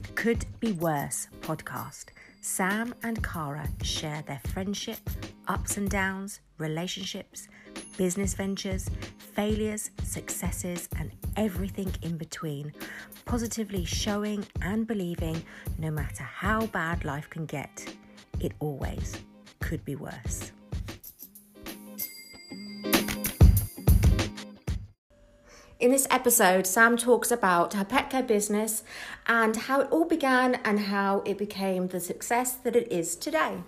It Could Be Worse podcast. Sam and Cara share their friendship, ups and downs, relationships, business ventures, failures, successes, and everything in between, positively showing and believing no matter how bad life can get, it always could be worse. In this episode, Sam talks about her pet care business and how it all began and how it became the success that it is today.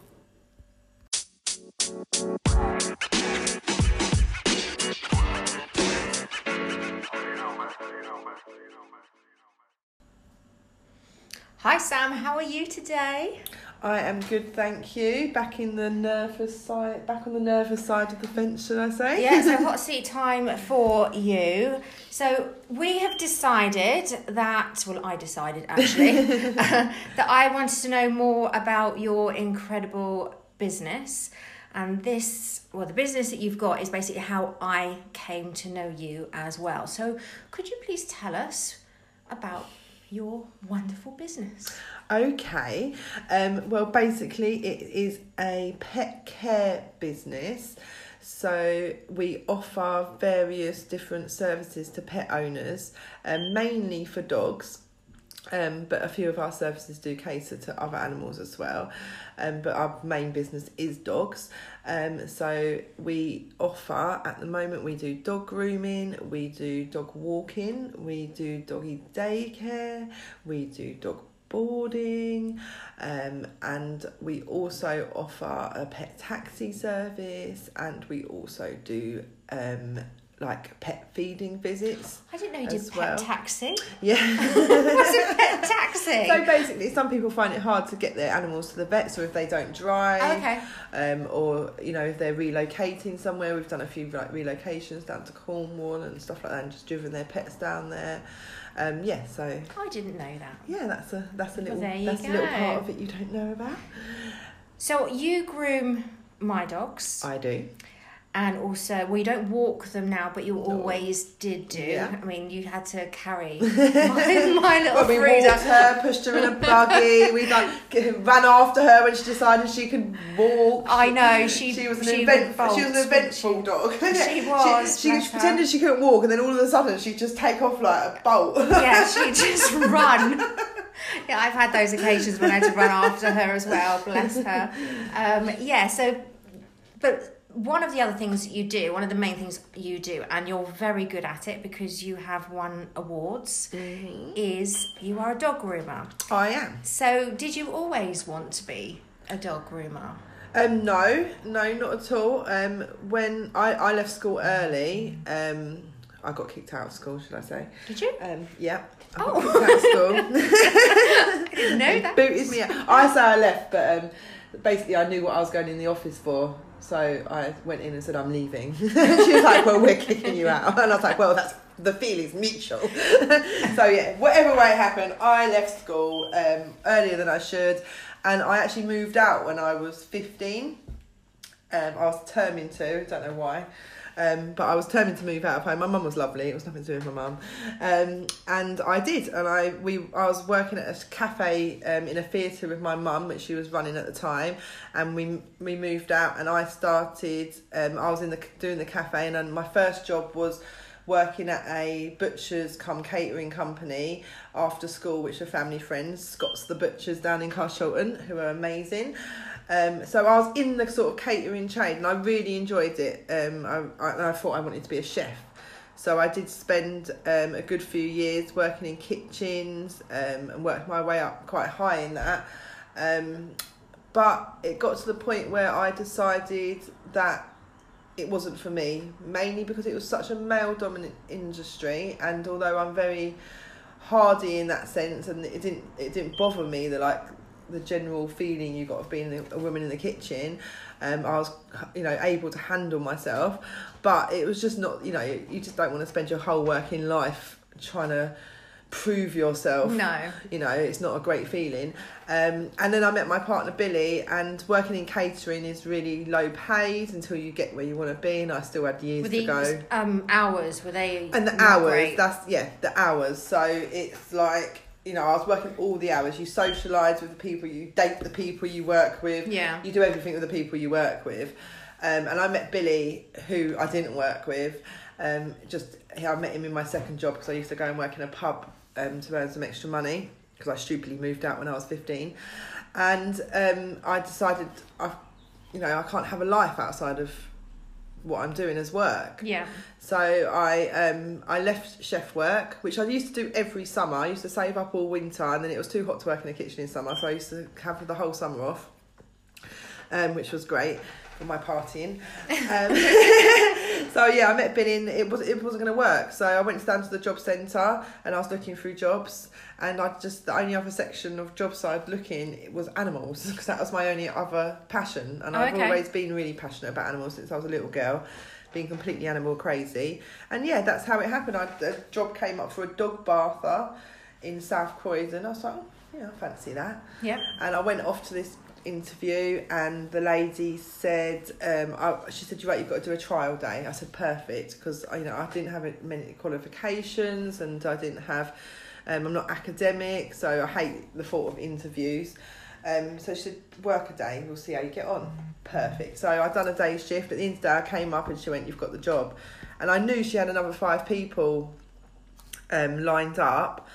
Hi Sam, how are you today? I am good, thank you. Back in the nervous side, back on the nervous sid of the fence, should I say? Yeah, so hot seat time for you. So we have decided that, well, I decided actually, that I wanted to know more about your incredible business. And this, well, the business that you've got is basically how I came to know you as well. So could you please tell us about your wonderful business? Okay. Um, well, basically, it is a pet care business. So we offer various different services to pet owners, um, mainly for dogs. Um, but a few of our services do cater to other animals as well. Um, but our main business is dogs. Um, so we offer at the moment we do dog grooming, we do dog walking, we do doggy daycare, we do dog boarding, um, and we also offer a pet taxi service, and we also do um, like pet feeding visits. I didn't know you did pet well. taxi. Yeah. What's a pet taxi? So basically, some people find it hard to get their animals to the vets, or if they don't drive, okay. um, or you know if they're relocating somewhere. We've done a few like relocations down to Cornwall and stuff like that, and just driven their pets down there. Um, yeah, so I didn't know that. yeah, that's a that's a Well, little you that's a little part of it you don't know about. So you groom my dogs, I do. And also well, you don't walk them now, but you No. always did do. Yeah. I mean, you had to carry my, my little Well, we Frida. walked her, pushed her in a buggy. we like ran after her when she decided she could walk. I know she. She was an she event, she was an eventful dog. She was, She, she pretended she couldn't walk, and then all of a sudden she'd just take off like a bolt. yeah, she'd just run. Yeah, I've had those occasions when I had to run after her as well. Bless her. Um, yeah. So, but one of the other things you do, one of the main things you do, and you're very good at it because you have won awards, is you are a dog groomer. I am. So, did you always want to be a dog groomer? Um, no, no, not at all. Um, when I, I left school early, um, I got kicked out of school. Should I say? Did you? Um, yeah. I got Oh. kicked out of school. I didn't know that. booted me out. I say I left, but um, basically I knew what I was going in the office for. So I went in and said I'm leaving. she was like, "Well, we're kicking you out," and I was like, "Well, that's the feeling's mutual." so yeah, whatever way it happened, I left school um, earlier than I should, and I actually moved out when I was 15. Um, I was determined to. Don't know why. Um, but I was determined to move out of home. My mum was lovely. It was nothing to do with my mum, um, and I did. And I we I was working at a cafe um, in a theatre with my mum, which she was running at the time. And we we moved out, and I started. Um, I was in the doing the cafe, and then my first job was working at a butcher's come catering company after school, which are family friends. Scott's the butchers down in Carshalton, who are amazing. Um, so I was in the sort of catering trade and I really enjoyed it. Um, I, I, I thought I wanted to be a chef. So I did spend um, a good few years working in kitchens um, and worked my way up quite high in that. Um, but it got to the point where I decided that it wasn't for me, mainly because it was such a male dominant industry. And although I'm very hardy in that sense, and it didn't it didn't bother me that like the general feeling you got of being a, woman in the kitchen. Um, I was, you know, able to handle myself, but it was just not, you know, you just don't want to spend your whole working life trying to prove yourself. No. You know, it's not a great feeling. Um, and then I met my partner Billy, and working in catering is really low paid until you get where you want to be. And I still had years to go um, hours? Were they? and the hours great? that's yeah the hours so it's like you know, I was working all the hours. You socialise with the people, you date the people you work with, Yeah. you do everything with the people you work with. Um, and I met Billy, who I didn't work with. Um, just I met him in my second job because I used to go and work in a pub um, to earn some extra money because I stupidly moved out when I was fifteen, and um, I decided I, you know, I can't have a life outside of what I'm doing as work. Yeah. So I um I left chef work, which I used to do every summer. I used to save up all winter, and then it was too hot to work in the kitchen in summer, so I used to have the whole summer off, um, which was great for my partying. Um, so yeah, I met and it was it wasn't going to work. So I went down to the job centre, and I was looking through jobs, and I just the only other section of jobs I'd looking it was animals because that was my only other passion, and Oh, I've okay. always been really passionate about animals since I was a little girl being completely animal crazy. And yeah, that's how it happened. I, a job came up for a dog bather in South Croydon. I was like, oh, yeah, I fancy that. Yeah. And I went off to this interview, and the lady said, um, I, she said, you're right, you've got to do a trial day. I said, perfect, because you know I didn't have many qualifications, and I didn't have, um, I'm not academic, so I hate the thought of interviews. Um, so she said, work a day, we'll see how you get on. Perfect. So I'd done a day shift. At the end of the day, I came up and she went, You've got the job. And I knew she had another five people um, lined up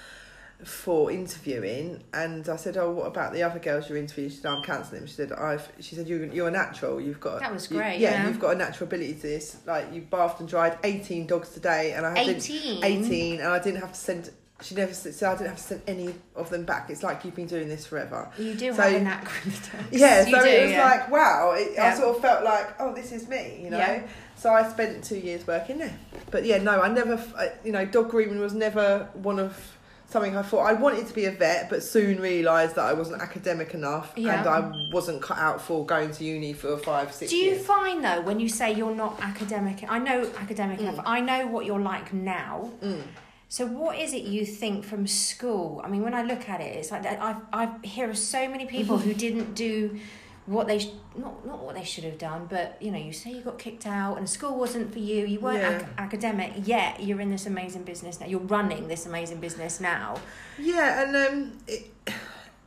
for interviewing. And I said, Oh, what about the other girls you're interviewing? She said, I'm cancelling them. She said, I've, she said, you're, you're a natural. You've got, That was you- great, yeah, yeah. you've got a natural ability to this. Like, you bathed and dried 18 dogs today. And I didn't, 18? 18, and I didn't have to send. She never said, so I didn't have to send any of them back. It's like you've been doing this forever. You do So- have a knack with dogs. Yeah, so do, it was yeah. like wow. It, I sort of felt like, oh, this is me, you know. Yeah. So I spent two years working there. But yeah, no, I never, you know, dog grooming was never one of something I thought I wanted to be a vet, but soon realised that I wasn't academic enough Yeah. and I wasn't cut out for going to uni for five, six Do you years. find though when you say you're not academic? I know academic enough. I know what you're like now. Mm. So what is it you think from school? I mean, when I look at it, it's like that- I I hear of so many people who didn't do what they sh- not not what they should have done, but you know, you say you got kicked out and school wasn't for you. You weren't Yeah. ac- academic yet. You're in this amazing business now. You're running this amazing business now. Yeah, and um, it,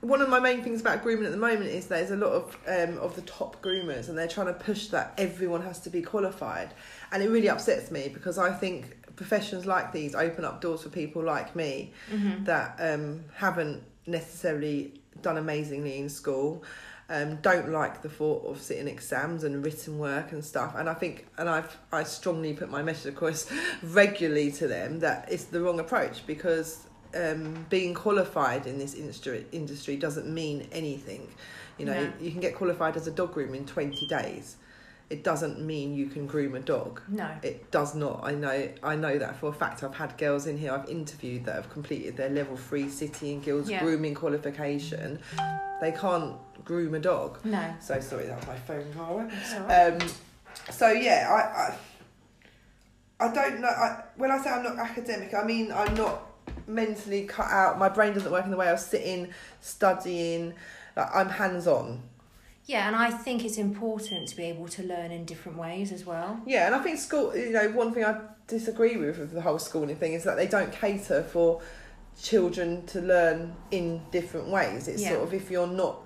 one of my main things about grooming at the moment is there's a lot of um, of the top groomers, and they're trying to push that everyone has to be qualified, and it really upsets me because I think professions like these open up doors for people like me Mm-hmm. that um, haven't necessarily done amazingly in school. Um, don't like the thought of sitting exams and written work and stuff. And I think and I've I strongly put my message across regularly to them that it's the wrong approach because um, being qualified in this industry industry doesn't mean anything. You know No. you can get qualified as a dog groomer in 20 days it doesn't mean you can groom a dog No. it does not. I know. I know that for a fact. I've had girls in here I've interviewed that have completed their level three city and guilds Yeah. grooming qualification. They can't groom a dog. No. So sorry, that was my phone, Cara. It's all right. Um, so yeah, I, I, I don't know. I, when I say I'm not academic, I mean I'm not mentally cut out. My brain doesn't work in the way I was sitting, studying. Like I'm hands on. Yeah, and I think it's important to be able to learn in different ways as well. Yeah, and I think school, you know, one thing I disagree with with the whole schooling thing is that they don't cater for children to learn in different ways. It's Yeah. sort of if you're not,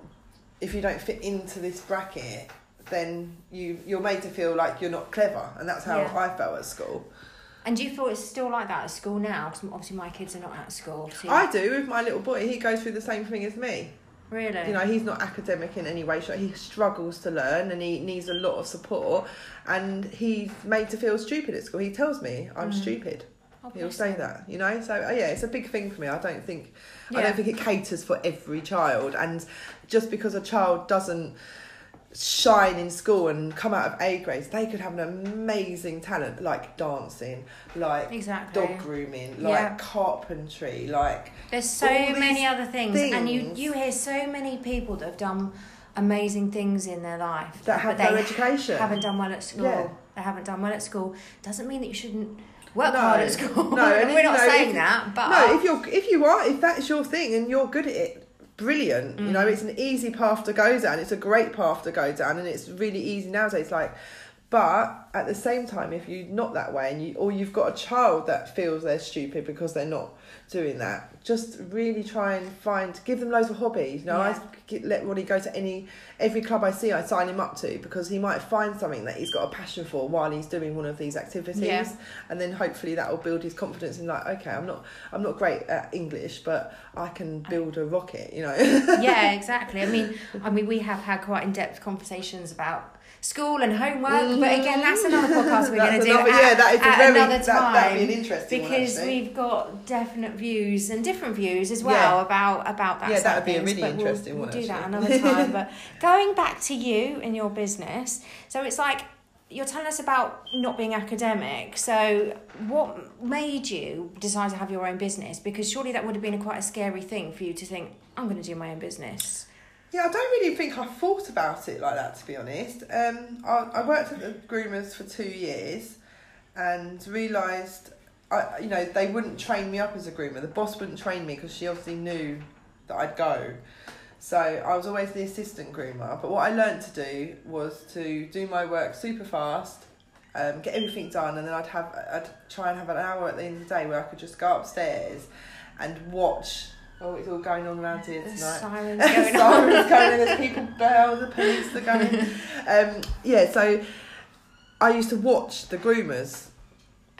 if you don't fit into this bracket, then you you're made to feel like you're not clever, and that's how Yeah. I felt at school. And do you feel it's still like that at school now? Because obviously my kids are not at school. So I do with my little boy. He goes through the same thing as me. Really, You know, he's not academic in any way. He struggles to learn, and he needs a lot of support. And he's made to feel stupid at school. He tells me I'm Mm. stupid. He'll say that, you know. So uh, yeah, it's a big thing for me. I don't think I don't think it caters for every child, and just because a child doesn't shine in school and come out of A grades, they could have an amazing talent like dancing, like Exactly. dog grooming, like Yeah. carpentry, like There's so many other things, and you you hear so many people that have done amazing things in their life that have no education. haven't done well at school. Yeah. They haven't done well at school. Doesn't mean that you shouldn't work No. hard at school. No, and we're not no, saying if- that, but no, if you're if you are if that's your thing and you're good at it, brilliant. You Mm. know, it's an easy path to go down. It's a great path to go down, and it's really easy nowadays. Like, But at the same time, if you're not that way, and you or you've got a child that feels they're stupid because they're not doing that, just really try and find, give them loads of hobbies. You know, Yeah. I get- let Ronnie go to any every club I see, I sign him up to because he might find something that he's got a passion for while he's doing one of these activities, Yeah. and then hopefully that will build his confidence in like, okay, I'm not, I'm not great at English, but I can build a rocket. You know. yeah, exactly. I mean, I mean, we have had quite in-depth conversations about school and homework, but again, that's mm-hmm. another podcast we're going to do another- at, yeah, that is at very- another that- time. that'd be an interesting because actually. we've got definite views and different views as well Yeah. about about that. Yeah, that would be a really but we'll- interesting we'll, one, do that another time. but going back to you and your business, so it's like. You're telling us about not being academic. So, what made you decide to have your own business? Because surely that would have been a quite a scary thing for you to think, I'm going to do my own business. Yeah, I don't really think I thought about it like that to be honest. Um, I, I worked at the groomers for two years, and realised, I you know they wouldn't train me up as a groomer. The boss wouldn't train me because she obviously knew that I'd go. So I was always the assistant groomer. But what I learned to do was to do my work super fast, um, get everything done, and then I'd have I'd try and have an hour at the end of the day where I could just go upstairs and watch. Oh, it's all going on around here There's tonight. sirens going on. Sirens going in, there's people bell, the police are going. Um, yeah, so I used to watch the groomers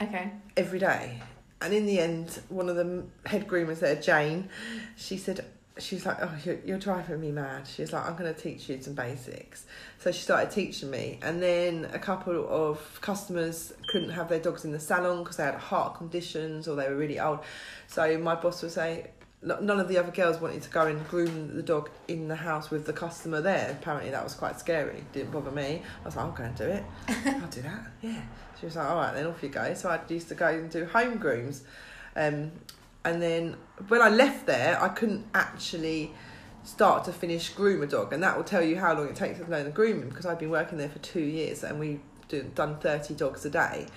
Okay. every day. And in the end, one of the head groomers there, Jane, she said, she's like, oh, you're, you're driving me mad. She's like, I'm going to teach you some basics. So she started teaching me. And then a couple of customers couldn't have their dogs in the salon because they had heart conditions or they were really old. So my boss would say, none of the other girls wanted to go and groom the dog in the house with the customer there. Apparently that was quite scary. Didn't bother me. I was like, I'll go and do it. I'll do that. Yeah. She was like, all right, then off you go. So I used to go and do home grooms. Um, and then when I left there, I couldn't actually start to finish groom a dog. And that will tell you how long it takes to learn the grooming because I've been working there for two years and we do, done 30 dogs a day.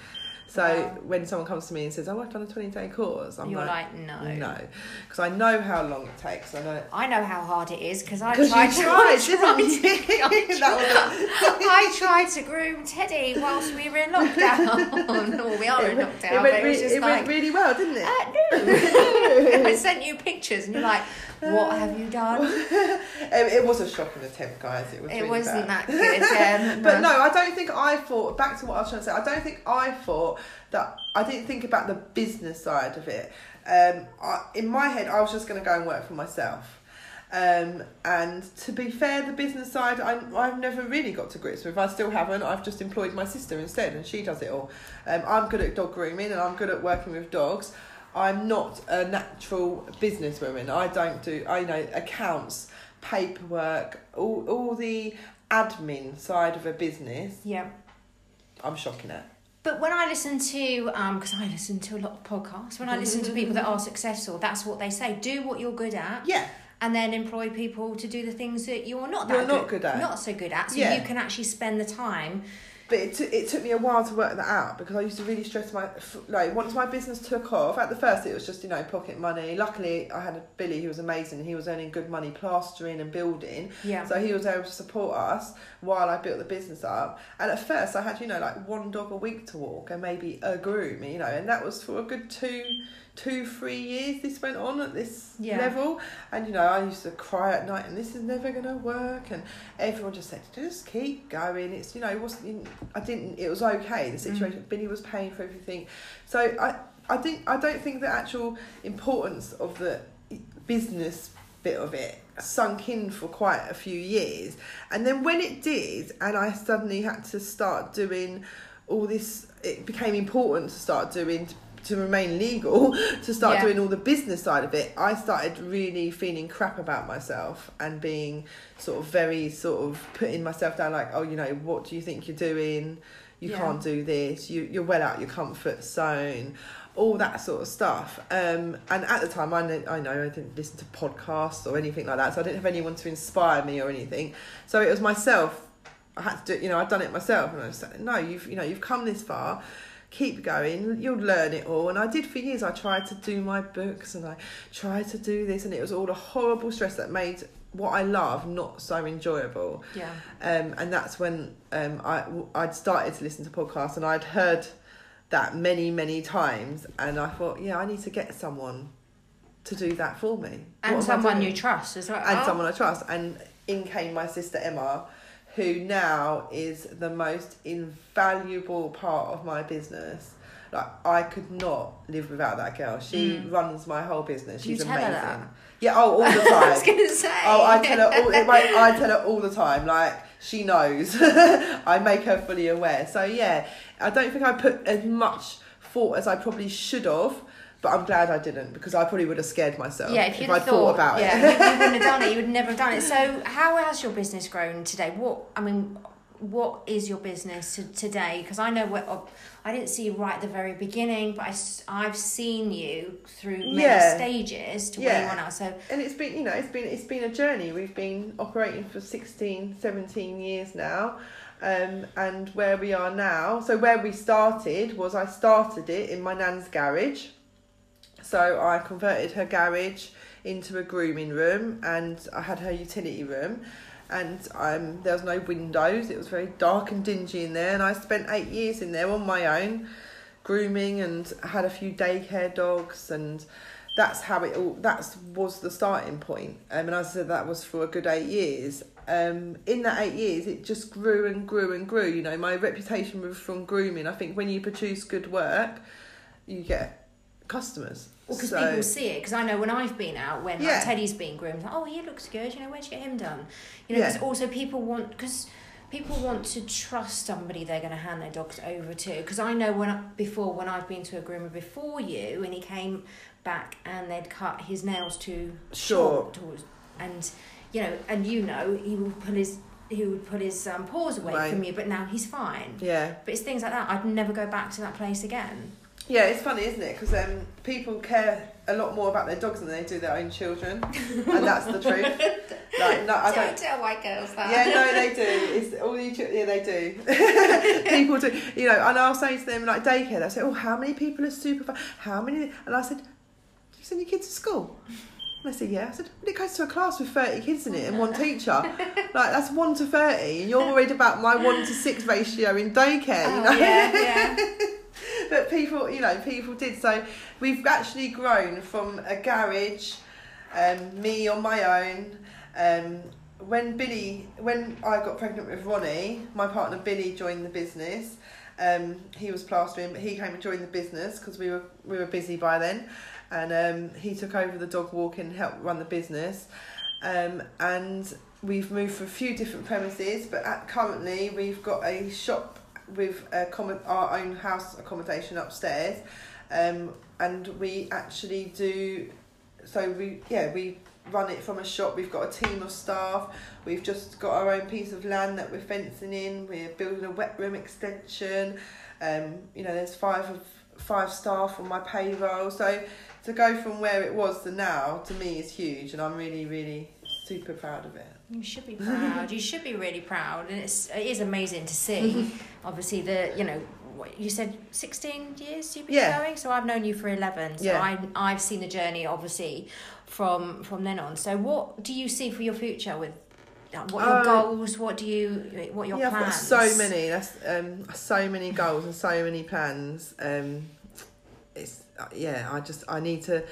So Wow. when someone comes to me and says, "Oh, I've done a twenty day course," I'm You're like, like, no. "No," because I know how long it takes. I know I know how hard it is because I tried you to. tried, I to- I tried to groom Teddy whilst we were in lockdown. or we are it in went, lockdown. it went, it re- it like, went really well, didn't it? uh, no. I sent you pictures and you're like, what have you done? Um, it was a shocking attempt, guys. It was. It really wasn't bad. that good. Um, But no, I don't think I thought. Back to what I was trying to say. I don't think I thought that. I didn't think about the business side of it. Um, I, in my head, I was just going to go and work for myself. Um, and to be fair, the business side, I, I've never really got to grips with. I still haven't. I've just employed my sister instead, and she does it all. Um, I'm good at dog grooming, and I'm good at working with dogs. I'm not a natural businesswoman. I don't do, I know accounts, paperwork, all all the admin side of a business. yeah. I'm shocking at. But when I listen to, um, because I listen to a lot of podcasts, when I listen to people that are successful, that's what they say: do what you're good at, Yeah, and then employ people to do the things that you're not that You're not good at. not so good at. So Yeah. you can actually spend the time. But it, took it took me a while to work that out because I used to really stress my f- like once my business took off. At the first, it was just you know pocket money. Luckily, I had a Billy who was amazing. He was earning good money plastering and building, Yeah. so he was able to support us while I built the business up. And at first, I had you know like one dog a week to walk and maybe a groom, you know, and that was for a good two, two, three years. This went on at this Yeah. level, and you know I used to cry at night, and this is never gonna work. And everyone just said, just keep going. It's you know it wasn't. I didn't. It was okay. The mm. situation. Billy was paying for everything, so I. I think I don't think the actual importance of the business bit of it sunk in for quite a few years. And then when it did, and I suddenly had to start doing all this, it became important to start doing to remain legal, to start Yeah. doing all the business side of it. I started really feeling crap about myself and being sort of very sort of putting myself down, like, oh, you know, what do you think you're doing? You Yeah. can't do this. You you're well out your comfort zone all that sort of stuff. Um, and at the time, I know, I know I didn't listen to podcasts or anything like that, so I didn't have anyone to inspire me or anything. So it was myself. I had to do, you know, I'd done it myself, and I was no, you've, you know, you've come this far. Keep going. You'll learn it all. And I did for years. I tried to do my books, and I tried to do this, and it was all a horrible stress that made what I love not so enjoyable. Yeah. Um, and that's when um, I I'd started to listen to podcasts and I'd heard that many many times and I thought yeah I need to get someone to do that for me And What someone you trust as well. and Oh. someone I trust. And in came my sister Emma, who now is the most invaluable part of my business. Like I could not live without that girl. She Mm. runs my whole business. Do She's amazing. Yeah. Oh, all the time. I was gonna say. oh, I tell her. All, like, I tell her all the time. Like she knows. I make her fully aware. So yeah, I don't think I put as much thought as I probably should have. But I'm glad I didn't because I probably would have scared myself Yeah, if you'd I'd have thought, about yeah, it. you you wouldn't have done it. You would never have done it. So, how has your business grown today? What I mean, what is your business to, today? Because I know what I didn't see you right at the very beginning, but I, have seen you through many Yeah. stages to where you are now. So, and it's been you know it's been it's been a journey we've been operating for 16 17 years now um, and where we are now so where we started was i started it in my nan's garage so i converted her garage into a grooming room and i had her utility room. And um, there was no windows. It was very dark and dingy in there. And i spent eight years in there on my own grooming and had a few daycare dogs. And that's how it all that was the starting point. Um, and as i said that was for a good eight years. Um, in that eight years it just grew and grew and grew. You know my reputation was from grooming. I think when you produce good work you get customers because So- people see it. Because I know when I've been out, when Yeah. like, Teddy's been groomed, like, oh, he looks good. You know, where'd you get him done? You know, Yeah. because also people want because people want to trust somebody they're going to hand their dogs over to. Because I know when I, before when I've been to a groomer before you, and he came back and they'd cut his nails too Short. short, or- and you know, and you know, he would pull his he would put his um, paws away Right. from you, but now he's fine. yeah But it's things like that. I'd never go back to that place again. Yeah it's funny isn't it because um, people care a lot more about their dogs than they do their own children and that's the truth like no i don't tell white girls that. Yeah, no, they do. It's all you. Yeah, they do. people do. You know, and I'll say to them like daycare. They say, "Oh, how many people are super? How many?" And I said, "Do you send your kids to school?" And I said, "Yeah." I said, "Well, it goes to a class with thirty kids in it and one teacher. like that's one to thirty, and you're worried about my one to six ratio in daycare. you Oh, know." yeah, yeah. But people, you know, people did. So we've actually grown from a garage, um, me on my own. Um, when Billy, when I got pregnant with Ronnie, my partner Billy joined the business. Um, he was plastering, but he came and joined the business because we were we were busy by then, and um, he took over the dog walking, helped run the business, um, and we've moved for a few different premises. But at, currently, we've got a shop with common, our own house accommodation upstairs, um, and we actually do. So we yeah we run it from a shop. We've got a team of staff. We've just got our own piece of land that we're fencing in. We're building a wet room extension. Um, you know, there's five of five staff on my payroll. So to go from where it was to now to me is huge, and I'm really really super proud of it. You should be proud. you should be really proud, and it's it is amazing to see. Obviously, the you know what you said sixteen years you've been Yeah. going. So I've known you for eleven. So Yeah. I I've seen the journey obviously from from then on. So what do you see for your future with? What are your Uh, goals? What do you? What are your yeah, plans? So many. That's um, so many goals and so many plans. Um, it's uh, yeah. I just I need to.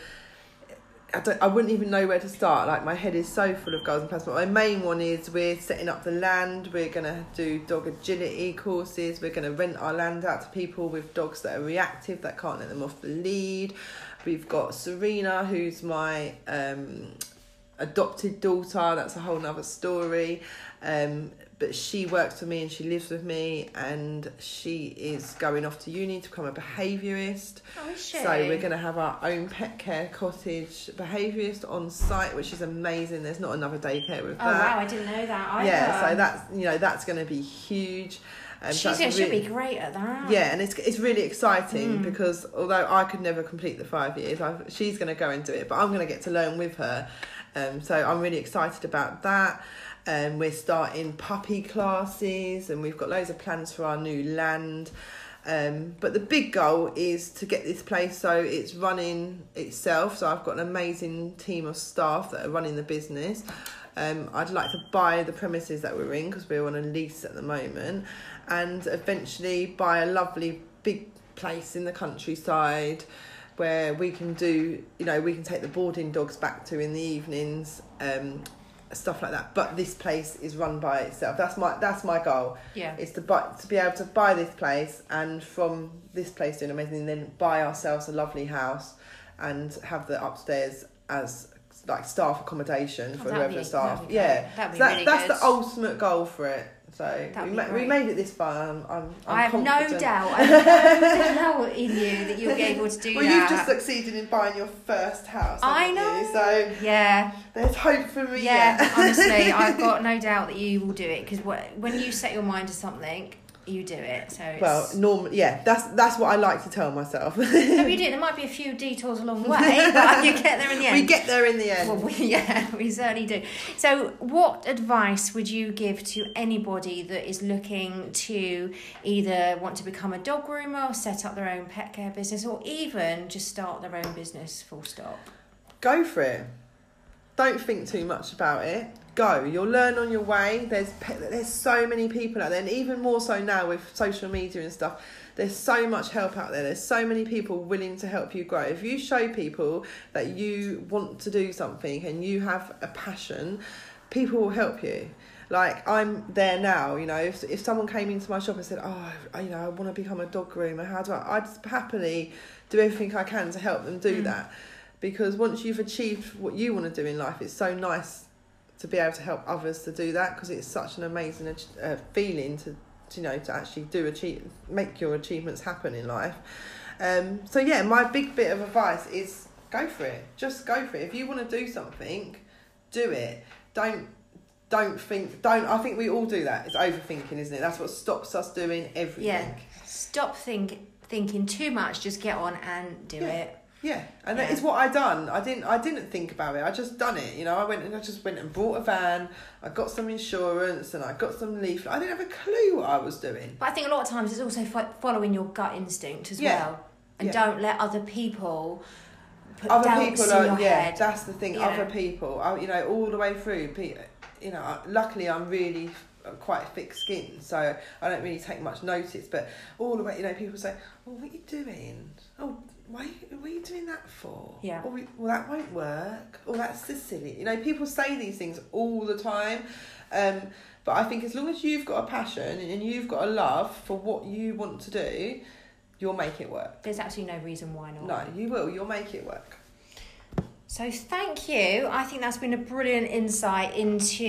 I don't. I wouldn't even know where to start. Like my head is so full of goals and plans. But my main one is we're setting up the land. We're gonna do dog agility courses. We're gonna rent our land out to people with dogs that are reactive that can't let them off the lead. We've got Serena, who's my um, adopted daughter. That's a whole nother story. Um, but she works for me and she lives with me, and she is going off to uni to become a behaviourist. Oh, she? So we're going to have our own pet care cottage behaviourist on site, which is amazing. There's not another daycare with Oh that. wow! I didn't know that. Either. yeah, so that's you know that's going to be huge. Um, She's gonna, she'll be great at that. yeah, and it's it's really exciting Mm. because although I could never complete the five years, i she's going to go and do it, but I'm going to get to learn with her. Um, so I'm really excited about that. Um, we're starting puppy classes, and we've got loads of plans for our new land. Um, but the big goal is to get this place so it's running itself. So I've got an amazing team of staff that are running the business. Um, I'd like to buy the premises that we're in because we're on a lease at the moment, and eventually buy a lovely big place in the countryside where we can do, you know, we can take the boarding dogs back to in the evenings, um, stuff like that. But this place is run by itself. That's my that's my goal. Yeah. Is to buy to be able to buy this place and from this place doing amazing, and then buy ourselves a lovely house and have the upstairs as like staff accommodation Oh, for whoever be- staff. be yeah. So that, really that's good. the ultimate goal for it. So we, ma- we made it this far. I'm, I'm, I'm I have no doubt, I have no doubt in you that you'll be able to do Well, that. Well, you've just succeeded in buying your first house. I know. You? So yeah, there's hope for me. yeah. yet. honestly, I've got no doubt that you will do it because when you set your mind to something, you do it. So it's, Well, normal. Yeah, that's that's what I like to tell myself. no, you do. There might be a few detours along the way, but you get there in the end. we get there in the end. Well, we, yeah, we certainly do. So, what advice would you give to anybody that is looking to either want to become a dog groomer or set up their own pet care business or even just start their own business full stop? Go for it. Don't think too much about it. Go. You'll learn on your way. There's there's so many people out there, and even more so now with social media and stuff. There's so much help out there. There's so many people willing to help you grow. If you show people that you want to do something and you have a passion, people will help you. Like I'm there now, you know. If if someone came into my shop and said, "Oh, I- you know, I want to become a dog groomer," how do I? I'd happily do everything I can to help them do Mm. that because once you've achieved what you want to do in life, it's so nice to be able to help others to do that because it's such an amazing uh, feeling to, to, you know, to actually do achieve, make your achievements happen in life. Um, so yeah, my big bit of advice is go for it. Just go for it. If you want to do something, do it. Don't don't think. Don't. I think we all do that. It's overthinking, isn't it? That's what stops us doing everything. Yeah. Stop think, thinking too much, just get on and do Yeah. it. Yeah, and that Yeah. is what I done. I didn't. I didn't think about it. I just done it. You know, I went and I just went and bought a van. I got some insurance and I got some leaf. I didn't have a clue what I was doing. But I think a lot of times it's also following your gut instinct as Yeah. well. And Yeah. don't let other people put Other people are. Yeah, head. that's the thing. Other know. people. I, you know, all the way through. You know, luckily I'm really uh, quite thick skinned, so I don't really take much notice. But all the way, you know, people say, "Oh, what are you doing? Oh." Why, what are you doing that for? Yeah. Or, well, that won't work. Or that's just silly. You know, people say these things all the time. Um, but I think as long as you've got a passion and you've got a love for what you want to do, you'll make it work. There's absolutely no reason why not. No, you will. You'll make it work. So thank you. I think that's been a brilliant insight into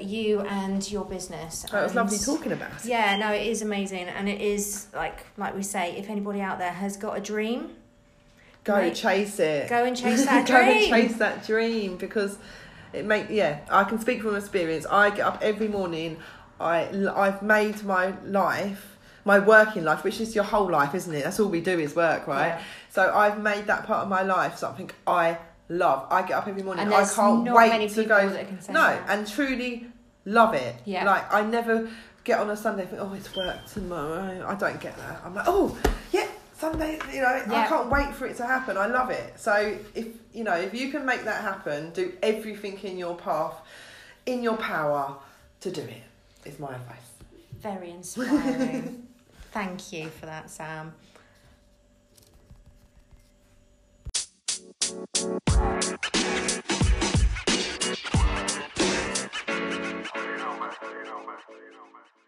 you and your business. Oh, it was lovely talking about it. Yeah, no, it is amazing, and it is like like we say, if anybody out there has got a dream, Go Mate, chase it. go and chase that go and dream. chase that dream because it make yeah. I can speak from experience. I get up every morning. I I've made my life my working life, which is your whole life, isn't it? That's all we do is work, right? Yeah. So I've made that part of my life something I love. I get up every morning. And I can't wait to go. that can say no, that. and truly love it. Yeah. Like I never get on a Sunday and think, oh, it's work tomorrow. I don't get that. I'm like, oh, yeah, Sunday. You know, I can't wait for it to happen. I love it. So if you know, if you can make that happen, do everything in your path, in your power, to do it. Is my advice. very inspiring. Thank you for that, Sam. You know, man. You know, man. You know, man.